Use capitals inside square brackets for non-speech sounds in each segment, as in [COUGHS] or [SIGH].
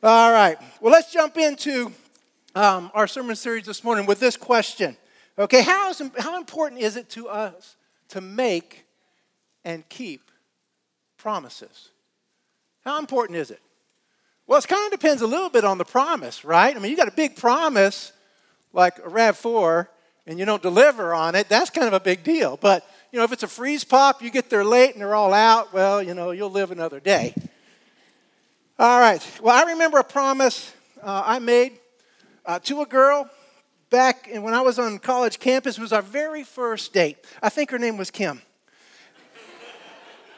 All right. Well, let's jump into um, our sermon series this morning with this question. Okay, how, is, how important is it to us to make and keep promises? How important is it? Well, it kind of depends a little bit on the promise, right? I mean, you got a big promise like a RAV4 and you don't deliver on it, that's kind of a big deal. But, you know, if it's a freeze pop, you get there late and they're all out, well, you know, you'll live another day. All right. Well, I remember a promise uh, I made uh, to a girl back when I was on college campus. It was our very first date. I think her name was Kim.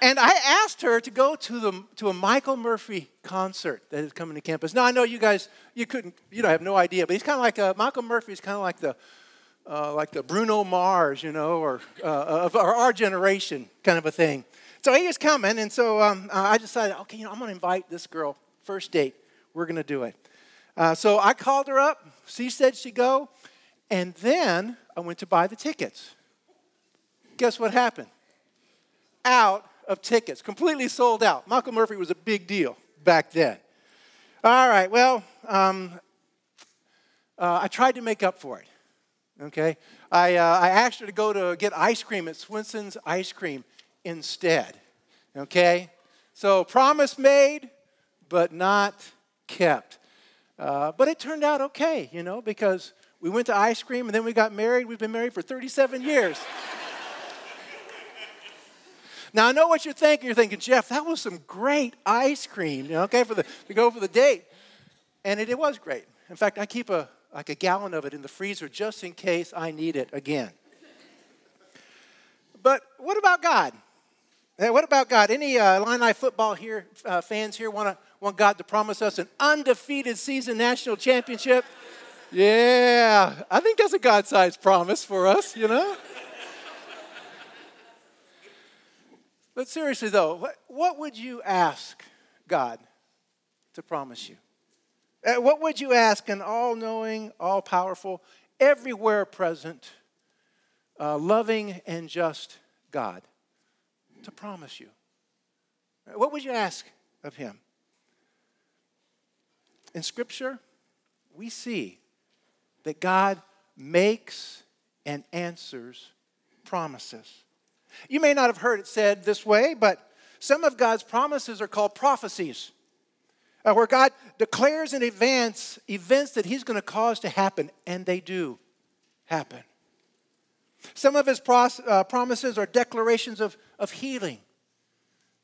and I asked her to go to, the, to a Michael Murphy concert that is coming to campus. Now, I know you guys, you couldn't, you know, have no idea, but he's kind of like, a, Michael Murphy is kind of like the, uh, like the Bruno Mars, you know, or uh, of our, our generation kind of a thing. So he was coming, and so um, uh, I decided, okay, you know, I'm going to invite this girl, first date. We're going to do it. Uh, so I called her up. She said she'd go, and then I went to buy the tickets. Guess what happened? Out of tickets, completely sold out. Michael Murphy was a big deal back then. All right, well, um, uh, I tried to make up for it. Okay, I, uh, I asked her to go to get ice cream at Swensen's Ice Cream instead. Okay? So, promise made, but not kept. Uh, but it turned out okay, you know, because we went to ice cream and then we got married. We've been married for 37 years. [LAUGHS] now, I know what you're thinking. You're thinking, Jeff, that was some great ice cream, you know, okay, for the, to go for the date. And it, it was great. In fact, I keep a, like a gallon of it in the freezer just in case I need it again. But what about God? What about God? Any uh, Illini football here uh, fans here want to want God to promise us an undefeated season national championship? Yeah, I think that's a God-sized promise for us, you know. but seriously though, what, what would you ask God to promise you? Uh, what would you ask an all-knowing, all-powerful, everywhere present, uh, loving and just God? To promise you? What would you ask of him? In Scripture, we see that God makes and answers promises. You may not have heard it said this way, but some of God's promises are called prophecies, uh, where God declares in advance events that He's going to cause to happen, and they do happen. Some of his pros, uh, promises are declarations of, of healing.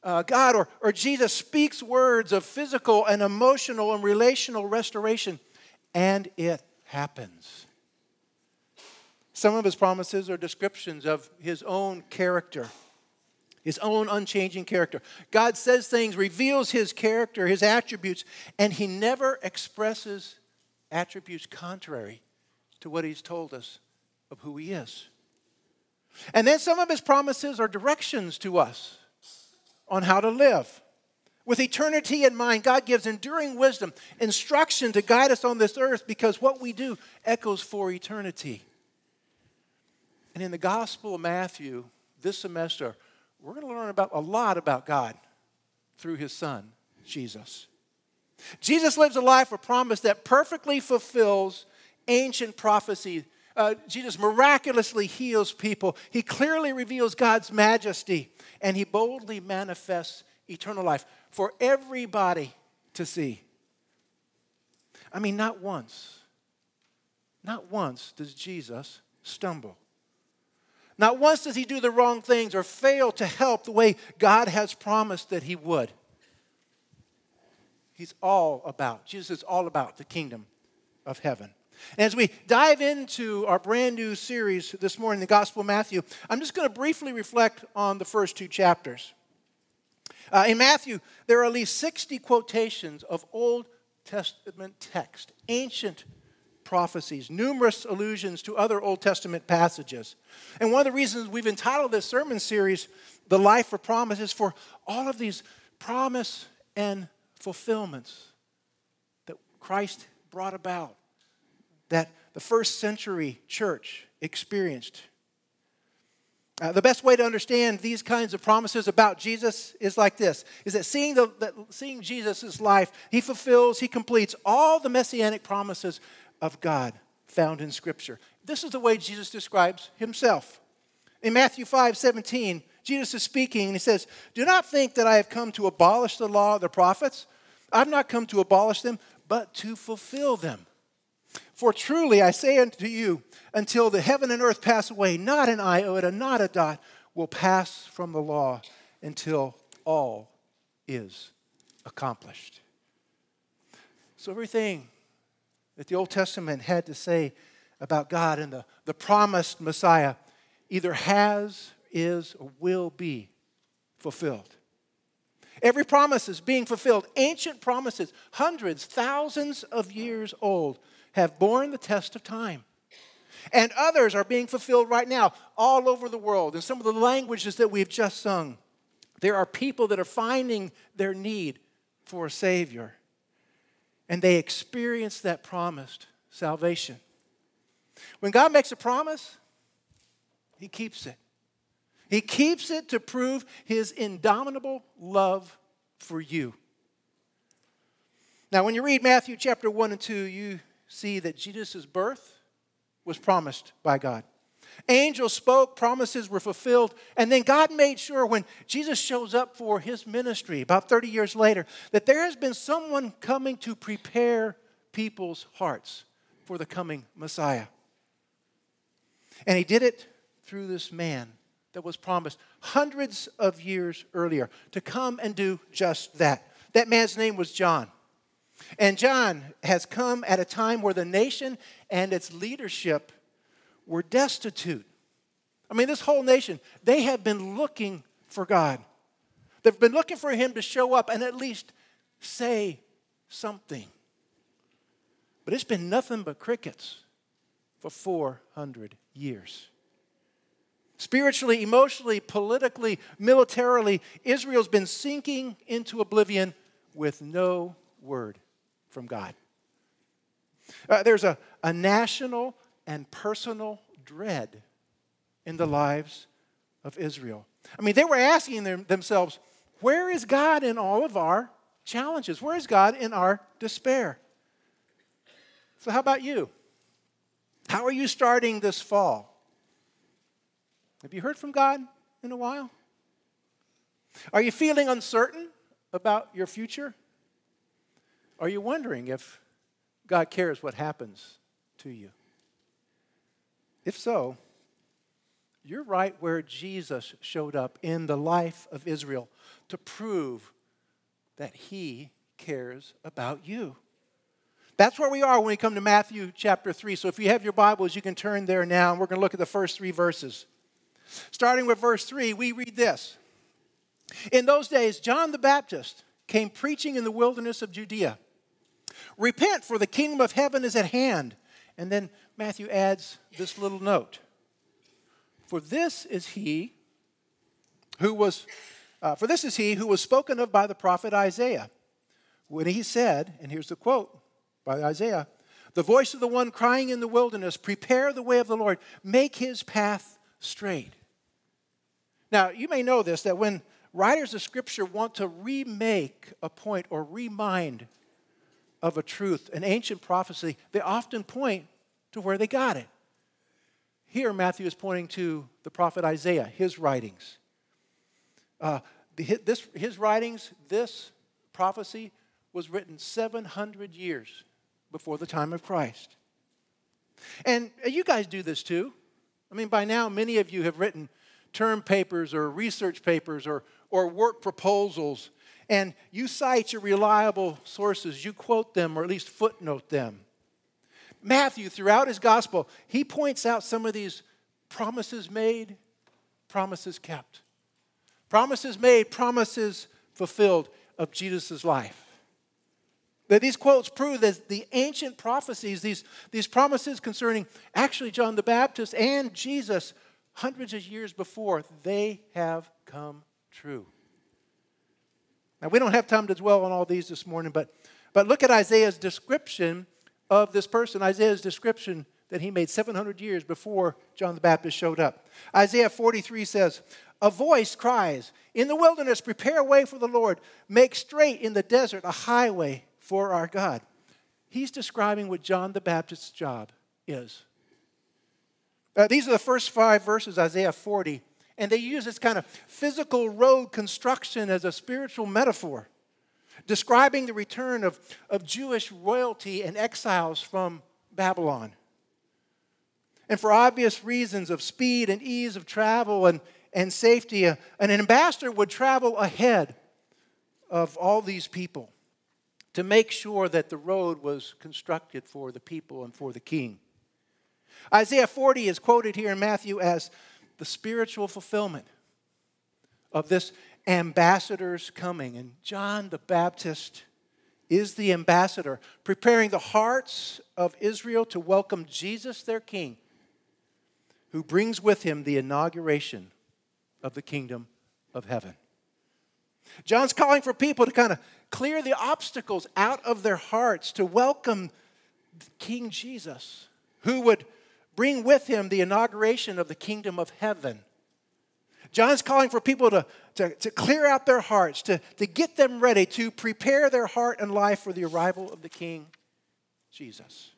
Uh, God or, or Jesus speaks words of physical and emotional and relational restoration, and it happens. Some of his promises are descriptions of his own character, his own unchanging character. God says things, reveals his character, his attributes, and he never expresses attributes contrary to what he's told us of who he is. And then some of his promises are directions to us on how to live. With eternity in mind, God gives enduring wisdom, instruction to guide us on this earth because what we do echoes for eternity. And in the Gospel of Matthew this semester, we're going to learn about a lot about God through his son, Jesus. Jesus lives a life of promise that perfectly fulfills ancient prophecy uh, Jesus miraculously heals people. He clearly reveals God's majesty, and he boldly manifests eternal life for everybody to see. I mean, not once, not once does Jesus stumble. Not once does he do the wrong things or fail to help the way God has promised that he would. He's all about, Jesus is all about the kingdom of heaven. And as we dive into our brand new series this morning, the Gospel of Matthew, I'm just going to briefly reflect on the first two chapters. Uh, in Matthew, there are at least 60 quotations of Old Testament text, ancient prophecies, numerous allusions to other Old Testament passages. And one of the reasons we've entitled this sermon series, The Life of Promise, is for all of these promise and fulfillments that Christ brought about that the first century church experienced. Uh, the best way to understand these kinds of promises about Jesus is like this is that seeing, the, that seeing Jesus' life, he fulfills, he completes all the messianic promises of God found in Scripture. This is the way Jesus describes himself. In Matthew 5 17, Jesus is speaking and he says, Do not think that I have come to abolish the law of the prophets. I've not come to abolish them, but to fulfill them. For truly I say unto you, until the heaven and earth pass away, not an iota, not a dot will pass from the law until all is accomplished. So, everything that the Old Testament had to say about God and the, the promised Messiah either has, is, or will be fulfilled. Every promise is being fulfilled. Ancient promises, hundreds, thousands of years old, have borne the test of time. And others are being fulfilled right now all over the world. In some of the languages that we've just sung, there are people that are finding their need for a Savior. And they experience that promised salvation. When God makes a promise, He keeps it. He keeps it to prove His indomitable love for you. Now, when you read Matthew chapter 1 and 2, you see that Jesus' birth was promised by God. Angels spoke, promises were fulfilled, and then God made sure when Jesus shows up for his ministry about 30 years later that there has been someone coming to prepare people's hearts for the coming Messiah. And he did it through this man that was promised hundreds of years earlier to come and do just that. That man's name was John. And John has come at a time where the nation and its leadership were destitute. I mean, this whole nation, they have been looking for God. They've been looking for Him to show up and at least say something. But it's been nothing but crickets for 400 years. Spiritually, emotionally, politically, militarily, Israel's been sinking into oblivion with no word from God. Uh, there's a, a national and personal dread in the lives of Israel. I mean, they were asking them, themselves, where is God in all of our challenges? Where is God in our despair? So, how about you? How are you starting this fall? Have you heard from God in a while? Are you feeling uncertain about your future? Are you wondering if God cares what happens to you? If so, you're right where Jesus showed up in the life of Israel to prove that he cares about you. That's where we are when we come to Matthew chapter 3. So if you have your Bibles, you can turn there now, and we're going to look at the first three verses. Starting with verse 3, we read this In those days, John the Baptist came preaching in the wilderness of Judea Repent, for the kingdom of heaven is at hand. And then Matthew adds this little note For this is he who was, uh, for this is he who was spoken of by the prophet Isaiah when he said, and here's the quote by Isaiah the voice of the one crying in the wilderness, prepare the way of the Lord, make his path straight. Now, you may know this that when writers of Scripture want to remake a point or remind of a truth, an ancient prophecy, they often point to where they got it. Here, Matthew is pointing to the prophet Isaiah, his writings. Uh, this, his writings, this prophecy was written 700 years before the time of Christ. And you guys do this too. I mean, by now, many of you have written term papers or research papers or, or work proposals and you cite your reliable sources, you quote them or at least footnote them. Matthew, throughout his gospel, he points out some of these promises made, promises kept. Promises made, promises fulfilled of Jesus' life. That these quotes prove that the ancient prophecies, these, these promises concerning actually John the Baptist and Jesus, hundreds of years before, they have come true. Now, we don't have time to dwell on all these this morning, but, but look at Isaiah's description of this person. Isaiah's description that he made 700 years before John the Baptist showed up. Isaiah 43 says, A voice cries, In the wilderness, prepare a way for the Lord, make straight in the desert a highway for our God. He's describing what John the Baptist's job is. Uh, these are the first five verses, Isaiah 40, and they use this kind of physical road construction as a spiritual metaphor, describing the return of, of Jewish royalty and exiles from Babylon. And for obvious reasons of speed and ease of travel and, and safety, uh, an ambassador would travel ahead of all these people to make sure that the road was constructed for the people and for the king. Isaiah 40 is quoted here in Matthew as the spiritual fulfillment of this ambassador's coming. And John the Baptist is the ambassador, preparing the hearts of Israel to welcome Jesus, their king, who brings with him the inauguration of the kingdom of heaven. John's calling for people to kind of clear the obstacles out of their hearts to welcome King Jesus, who would bring with him the inauguration of the kingdom of heaven. John's calling for people to, to, to, clear out their hearts, to, to get them ready, to prepare their heart and life for the arrival of the King, Jesus.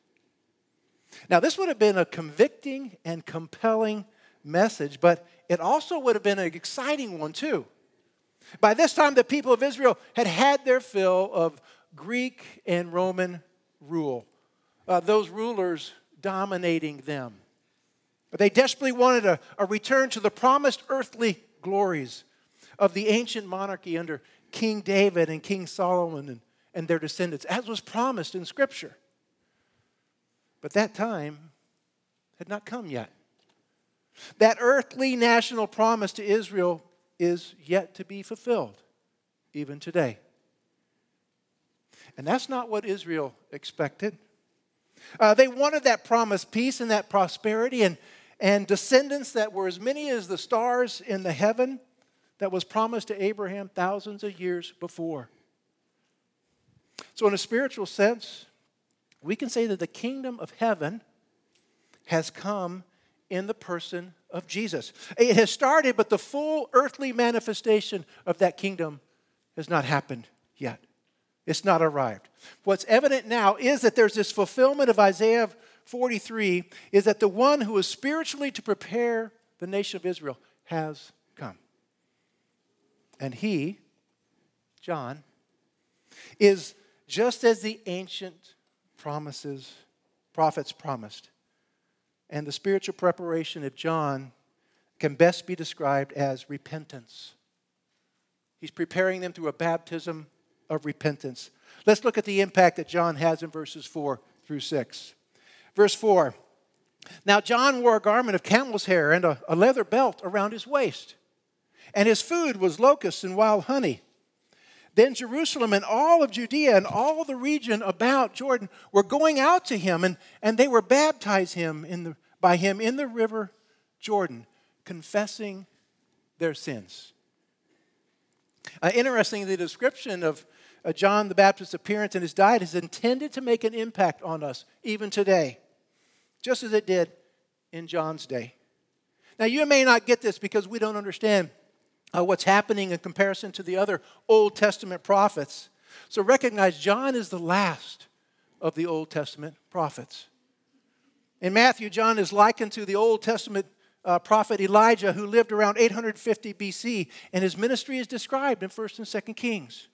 Now, this would have been a convicting and compelling message, but it also would have been an exciting one, too. By this time, the people of Israel had had their fill of Greek and Roman rule. Uh, those rulers dominating them. But they desperately wanted a, a return to the promised earthly glories of the ancient monarchy under King David and King Solomon and, and their descendants, as was promised in Scripture. But that time had not come yet. That earthly national promise to Israel is yet to be fulfilled, even today. And that's not what Israel expected. Uh, they wanted that promised peace and that prosperity and, and descendants that were as many as the stars in the heaven that was promised to Abraham thousands of years before. So, in a spiritual sense, we can say that the kingdom of heaven has come in the person of Jesus. It has started, but the full earthly manifestation of that kingdom has not happened yet. It's not arrived. What's evident now is that there's this fulfillment of Isaiah 43 is that the one who is spiritually to prepare the nation of Israel has come. And he, John, is just as the ancient promises, prophets promised. And the spiritual preparation of John can best be described as repentance. He's preparing them through a baptism of repentance. Let's look at the impact that John has in verses 4 through 6. Verse 4 Now John wore a garment of camel's hair and a, a leather belt around his waist, and his food was locusts and wild honey. Then Jerusalem and all of Judea and all the region about Jordan were going out to him, and, and they were baptized him in the, by him in the river Jordan, confessing their sins. Uh, interesting, the description of John the Baptist's appearance and his diet is intended to make an impact on us even today, just as it did in John's day. Now, you may not get this because we don't understand uh, what's happening in comparison to the other Old Testament prophets. So recognize John is the last of the Old Testament prophets. In Matthew, John is likened to the Old Testament uh, prophet Elijah who lived around 850 BC, and his ministry is described in 1st and 2nd Kings.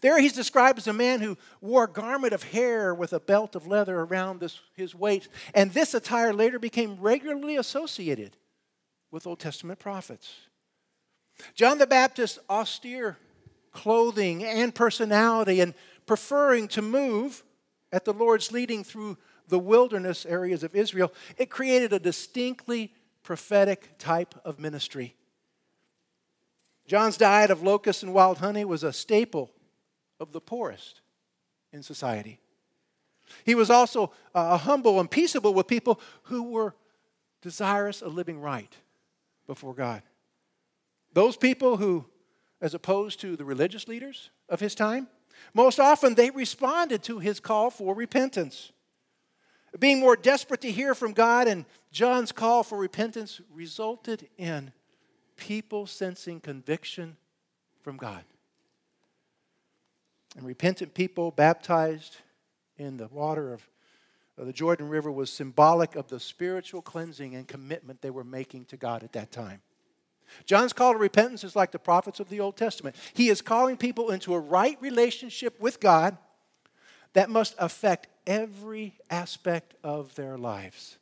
There he's described as a man who wore a garment of hair with a belt of leather around this, his waist, and this attire later became regularly associated with Old Testament prophets. John the Baptist's austere clothing and personality and preferring to move at the Lord's leading through the wilderness areas of Israel, it created a distinctly prophetic type of ministry. John's diet of locusts and wild honey was a staple of the poorest in society. He was also uh, humble and peaceable with people who were desirous of living right before God. Those people who, as opposed to the religious leaders of his time, most often they responded to his call for repentance. Being more desperate to hear from God and John's call for repentance resulted in people sensing conviction from God. And repentant people baptized in the water of, of the Jordan River was symbolic of the spiritual cleansing and commitment they were making to God at that time. John's call to repentance is like the prophets of the Old Testament. He is calling people into a right relationship with God that must affect every aspect of their lives.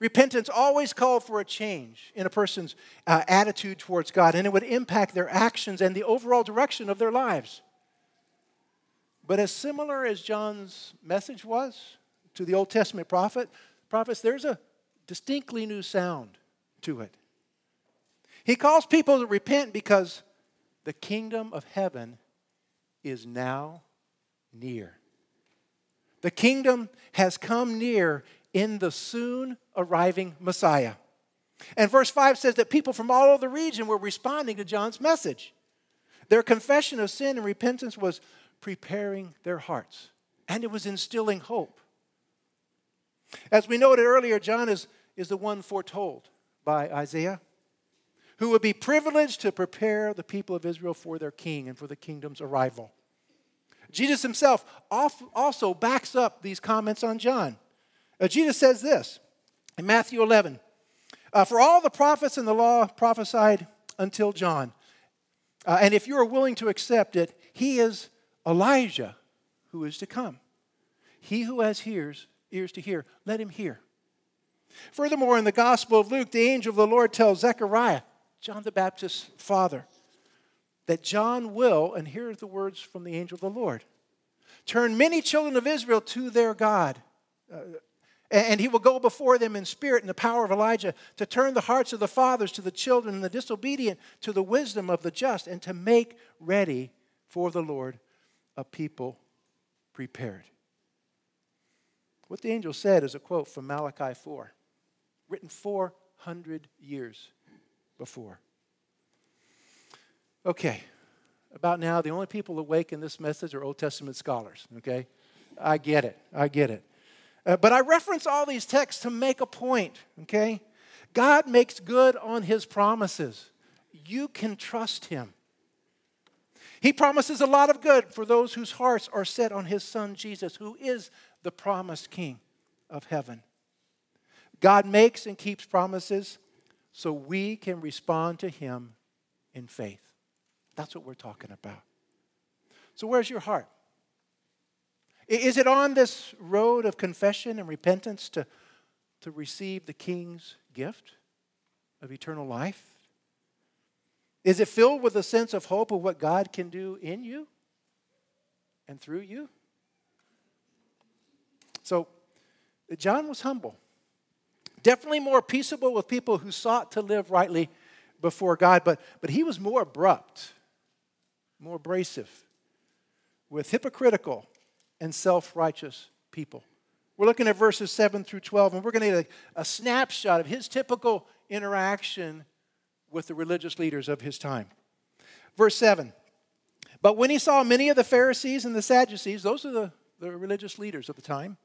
Repentance always called for a change in a person's uh, attitude towards God, and it would impact their actions and the overall direction of their lives. But as similar as John's message was to the Old Testament prophet, prophets, there's a distinctly new sound to it. He calls people to repent because the kingdom of heaven is now near. The kingdom has come near in the soon arriving Messiah. And verse 5 says that people from all over the region were responding to John's message. Their confession of sin and repentance was preparing their hearts, and it was instilling hope. As we noted earlier, John is, is the one foretold by Isaiah who would be privileged to prepare the people of Israel for their king and for the kingdom's arrival. Jesus himself also backs up these comments on John. Uh, Jesus says this in Matthew 11 uh, For all the prophets and the law prophesied until John. Uh, and if you are willing to accept it, he is Elijah who is to come. He who has ears, ears to hear, let him hear. Furthermore, in the Gospel of Luke, the angel of the Lord tells Zechariah John the Baptist's father, that John will, and here are the words from the angel of the Lord, turn many children of Israel to their God. Uh, and he will go before them in spirit and the power of Elijah to turn the hearts of the fathers to the children and the disobedient to the wisdom of the just and to make ready for the Lord a people prepared. What the angel said is a quote from Malachi 4, written 400 years before. Okay, about now, the only people awake in this message are Old Testament scholars, okay? I get it, I get it. Uh, but I reference all these texts to make a point, okay? God makes good on his promises. You can trust him. He promises a lot of good for those whose hearts are set on his son Jesus, who is the promised king of heaven. God makes and keeps promises so we can respond to Him in faith. That's what we're talking about. So, where's your heart? Is it on this road of confession and repentance to, to receive the King's gift of eternal life? Is it filled with a sense of hope of what God can do in you and through you? So, John was humble. Definitely more peaceable with people who sought to live rightly before God, but, but he was more abrupt, more abrasive with hypocritical and self righteous people. We're looking at verses 7 through 12, and we're going to get a, a, snapshot of his typical interaction with the religious leaders of his time. Verse 7 But when he saw many of the Pharisees and the Sadducees, those are the, the religious leaders of the time,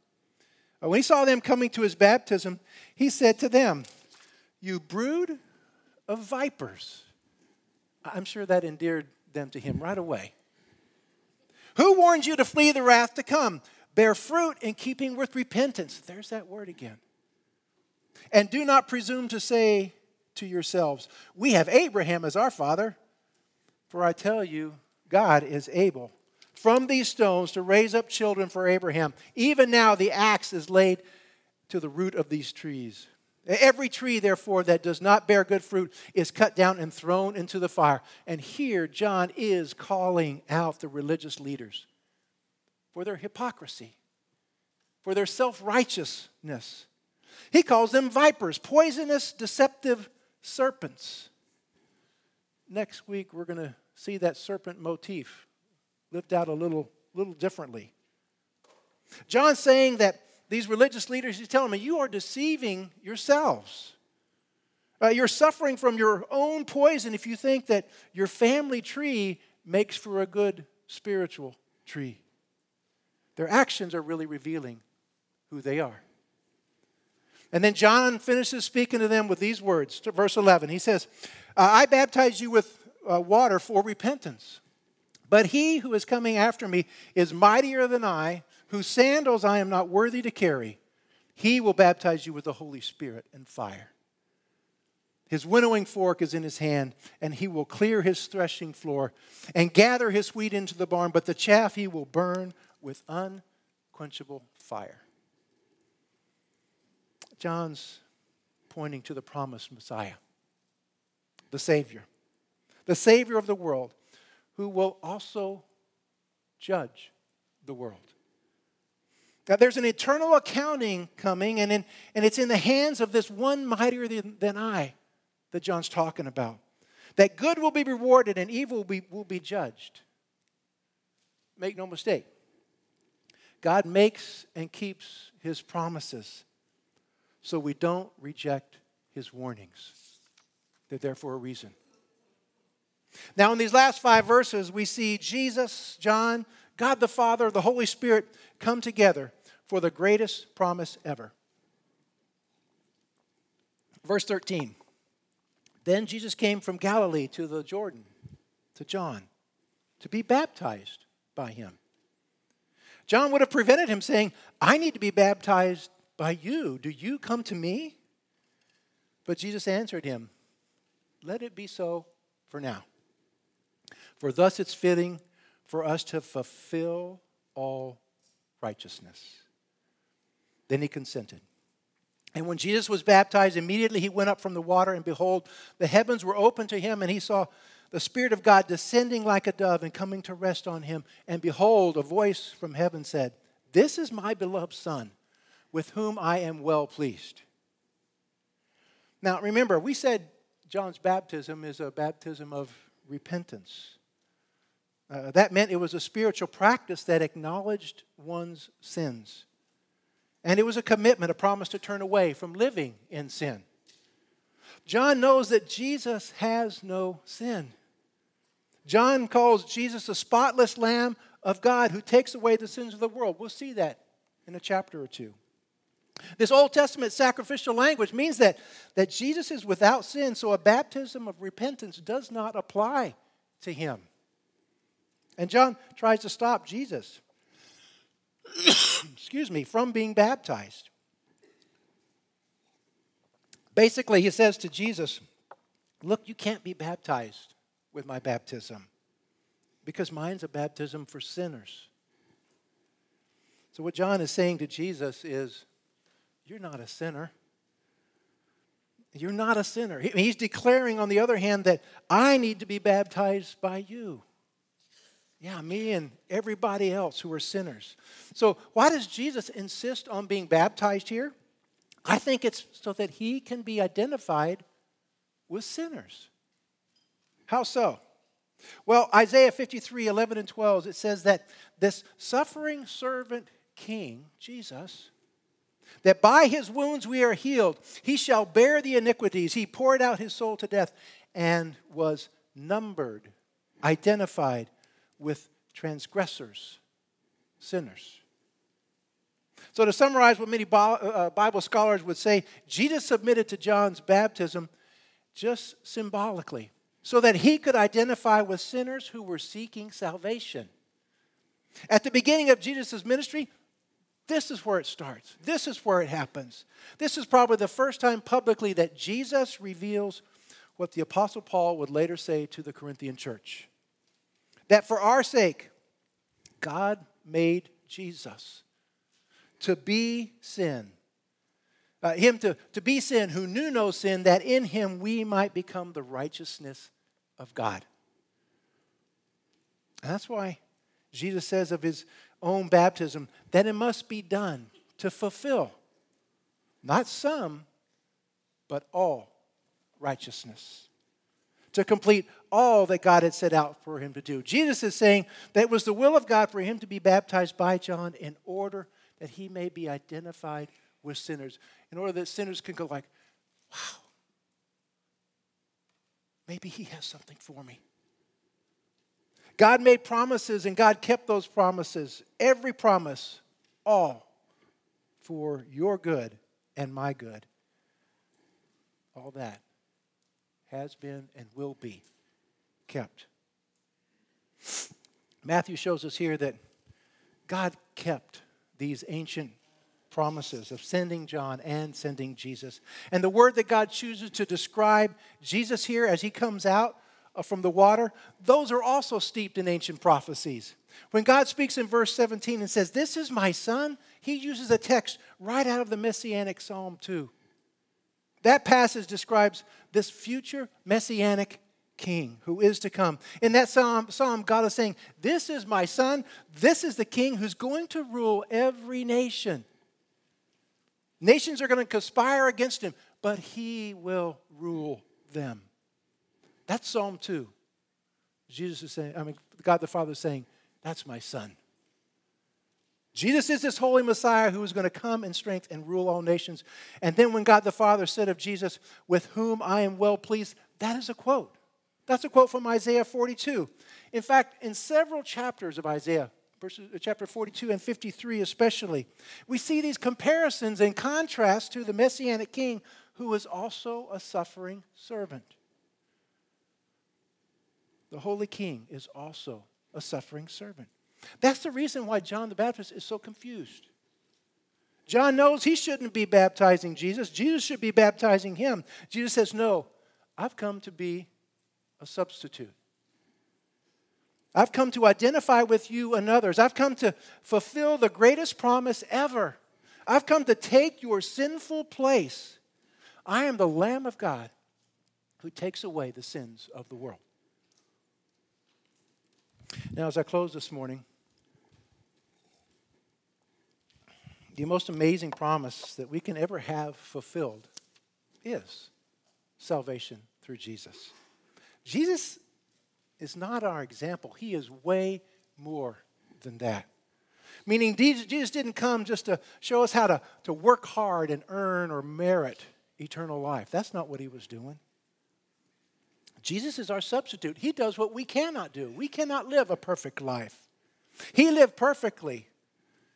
uh, when he saw them coming to his baptism, he said to them, You brood of vipers. I'm sure that endeared them to him right away. Who warned you to flee the wrath to come? Bear fruit in keeping with repentance. There's that word again. And do not presume to say to yourselves, We have Abraham as our father. For I tell you, God is able from these stones to raise up children for Abraham. Even now, the axe is laid to the root of these trees. Every tree, therefore, that does not bear good fruit is cut down and thrown into the fire. And here, John is calling out the religious leaders for their hypocrisy, for their self righteousness. He calls them vipers, poisonous, deceptive serpents. Next week, we're going to see that serpent motif lived out a little, little differently. John's saying that these religious leaders, he's telling me, you are deceiving yourselves. Uh, you're suffering from your own poison if you think that your family tree makes for a good spiritual tree. Their actions are really revealing who they are. And then John finishes speaking to them with these words, verse 11. He says, I baptize you with uh, water for repentance. But he who is coming after me is mightier than I, whose sandals I am not worthy to carry. He will baptize you with the Holy Spirit and fire. His winnowing fork is in his hand, and he will clear his threshing floor and gather his wheat into the barn, but the chaff he will burn with unquenchable fire. John's pointing to the promised Messiah, the Savior, the Savior of the world, who will also judge the world. Now, there's an eternal accounting coming, and, in, and it's in the hands of this one mightier than, than I that John's talking about. That good will be rewarded and evil will be, will be judged. Make no mistake. God makes and keeps his promises so we don't reject his warnings. They're there for a reason. Now, in these last five verses, we see Jesus, John, God the Father, the Holy Spirit come together for the greatest promise ever. Verse 13 Then Jesus came from Galilee to the Jordan, to John, to be baptized by him. John would have prevented him saying, I need to be baptized by you. Do you come to me? But Jesus answered him, Let it be so for now. For thus it's fitting for us to fulfill all righteousness. Then he consented. And when Jesus was baptized, immediately he went up from the water, and behold, the heavens were opened to him, and he saw the Spirit of God descending like a dove and coming to rest on him. And behold, a voice from heaven said, This is my beloved Son, with whom I am well pleased. Now remember, we said John's baptism is a baptism of repentance. Uh, that meant it was a spiritual practice that acknowledged one's sins. And it was a commitment, a promise to turn away from living in sin. John knows that Jesus has no sin. John calls Jesus the spotless Lamb of God who takes away the sins of the world. We'll see that in a chapter or two. This Old Testament sacrificial language means that, that Jesus is without sin, so a baptism of repentance does not apply to him. And John tries to stop Jesus, [COUGHS] excuse me, from being baptized. Basically, he says to Jesus, Look, you can't be baptized with my baptism because mine's a baptism for sinners. So, what John is saying to Jesus is, You're not a sinner. You're not a sinner. He's declaring, on the other hand, that I need to be baptized by you. Yeah, me and everybody else who are sinners. So, why does Jesus insist on being baptized here? I think it's so that he can be identified with sinners. How so? Well, Isaiah 53 11 and 12, it says that this suffering servant king, Jesus, that by his wounds we are healed. He shall bear the iniquities. He poured out his soul to death and was numbered, identified with transgressors, sinners. So, to summarize what many uh, Bible scholars would say, Jesus submitted to John's baptism just symbolically so that he could identify with sinners who were seeking salvation. At the beginning of Jesus' ministry, this is where it starts. This is where it happens. This is probably the first time publicly that Jesus reveals what the Apostle Paul would later say to the Corinthian church that for our sake, God made Jesus to be sin. Uh, him to, to be sin who knew no sin, that in him we might become the righteousness of God. And that's why Jesus says of his own baptism that it must be done to fulfill not some, but all righteousness to complete all that God had set out for him to do. Jesus is saying that it was the will of God for him to be baptized by John in order that he may be identified with sinners, in order that sinners can go like, wow, maybe he has something for me. God made promises and God kept those promises, every promise, all for your good and my good. All that has been and will be kept. Matthew shows us here that God kept these ancient promises of sending John and sending Jesus. And the word that God chooses to describe Jesus here as he comes out Uh, from the water, those are also steeped in ancient prophecies. When God speaks in verse 17 and says, This is my son, he uses a text right out of the Messianic Psalm 2. That passage describes this future Messianic king who is to come. In that psalm, psalm, God is saying, This is my son. This is the king who's going to rule every nation. Nations are going to conspire against him, but he will rule them. That's Psalm 2. Jesus is saying, I mean, God the Father is saying, That's my son. Jesus is this holy Messiah who is going to come in strength and rule all nations. And then when God the Father said of Jesus, With whom I am well pleased, that is a quote. That's a quote from Isaiah 42. In fact, in several chapters of Isaiah, uh, chapter 42 and 53 especially, we see these comparisons in contrast to the Messianic king who is also a suffering servant. The Holy King is also a suffering servant. That's the reason why John the Baptist is so confused. John knows he shouldn't be baptizing Jesus. Jesus should be baptizing him. Jesus says, No, I've come to be a substitute. I've come to identify with you and others. I've come to fulfill the greatest promise ever. I've come to take your sinful place. I am the Lamb of God who takes away the sins of the world. Now, as I close this morning, the most amazing promise that we can ever have fulfilled is salvation through Jesus. Jesus is not our example, he is way more than that. Meaning, Jesus didn't come just to show us how to, to work hard and earn or merit eternal life. That's not what he was doing. Jesus is our substitute. He does what we cannot do. We cannot live a perfect life. He lived perfectly.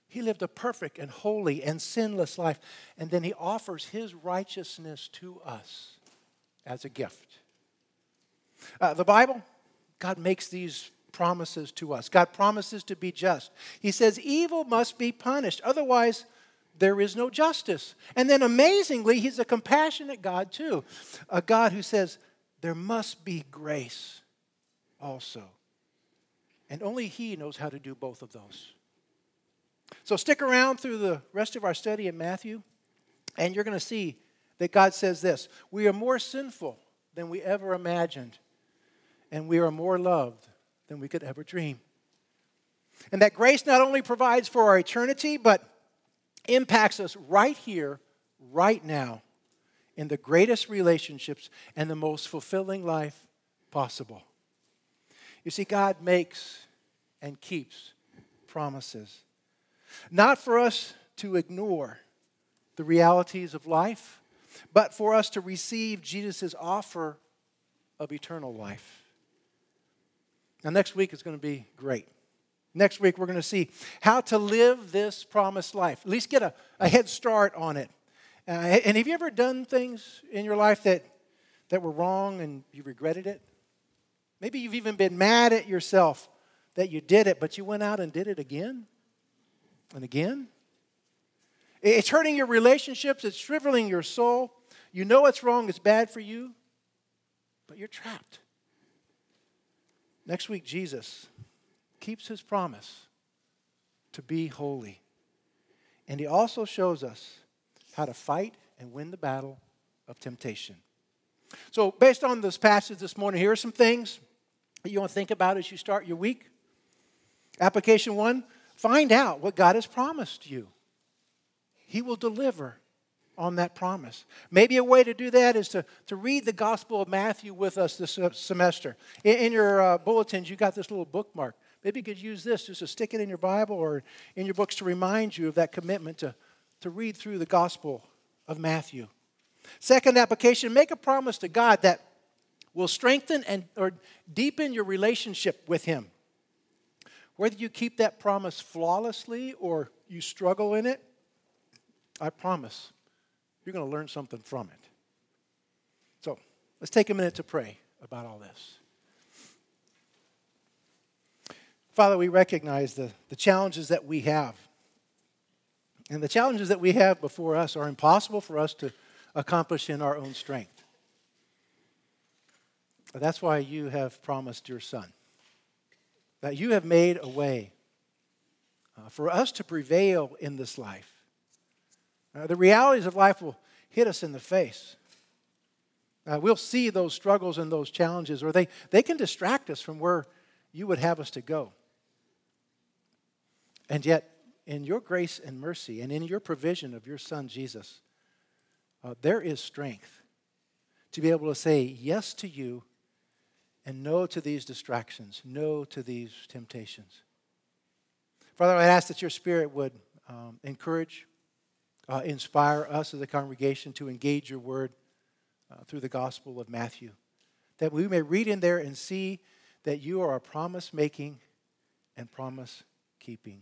He lived a perfect and holy and sinless life. And then he offers his righteousness to us as a gift. Uh, the Bible, God makes these promises to us. God promises to be just. He says evil must be punished, otherwise, there is no justice. And then amazingly, He's a compassionate God too. A God who says there must be grace also. And only He knows how to do both of those. So stick around through the rest of our study in Matthew, and you're going to see that God says this We are more sinful than we ever imagined and we are more loved than we could ever dream. And that grace not only provides for our eternity, but impacts us right here, right now, in the greatest relationships and the most fulfilling life possible. You see, God makes and keeps promises, not for us to ignore the realities of life, but for us to receive Jesus' offer of eternal life. Now, next week is going to be great. Next week, we're going to see how to live this promised life, at least get a, a head start on it. Uh, and have you ever done things in your life that, that were wrong and you regretted it? Maybe you've even been mad at yourself that you did it, but you went out and did it again and again. It's hurting your relationships, it's shriveling your soul. You know it's wrong, it's bad for you, but you're trapped. Next week, Jesus keeps his promise to be holy. And he also shows us how to fight and win the battle of temptation. So, based on this passage this morning, here are some things you want to think about as you start your week. Application one find out what God has promised you, He will deliver on that promise. Maybe a way to do that is to, to read the Gospel of Matthew with us this semester. In, in your uh, bulletins, you got this little bookmark. Maybe you could use this just to stick it in your Bible or in your books to remind you of that commitment to, to read through the Gospel of Matthew. Second application make a promise to God that will strengthen and or deepen your relationship with Him. Whether you keep that promise flawlessly or you struggle in it, I promise you're going to learn something from it. So let's take a minute to pray about all this. Father, we recognize the, the challenges that we have. And the challenges that we have before us are impossible for us to accomplish in our own strength. That's why you have promised your Son, that you have made a way uh, for us to prevail in this life. Uh, the realities of life will hit us in the face. Uh, we'll see those struggles and those challenges, or they, they can distract us from where you would have us to go. And yet, in your grace and mercy and in your provision of your Son, Jesus, uh, there is strength to be able to say yes to you and no to these distractions, no to these temptations. Father, I ask that your Spirit would um, encourage, uh, inspire us as a congregation to engage your word uh, through the Gospel of Matthew, that we may read in there and see that you are a promise making and promise keeping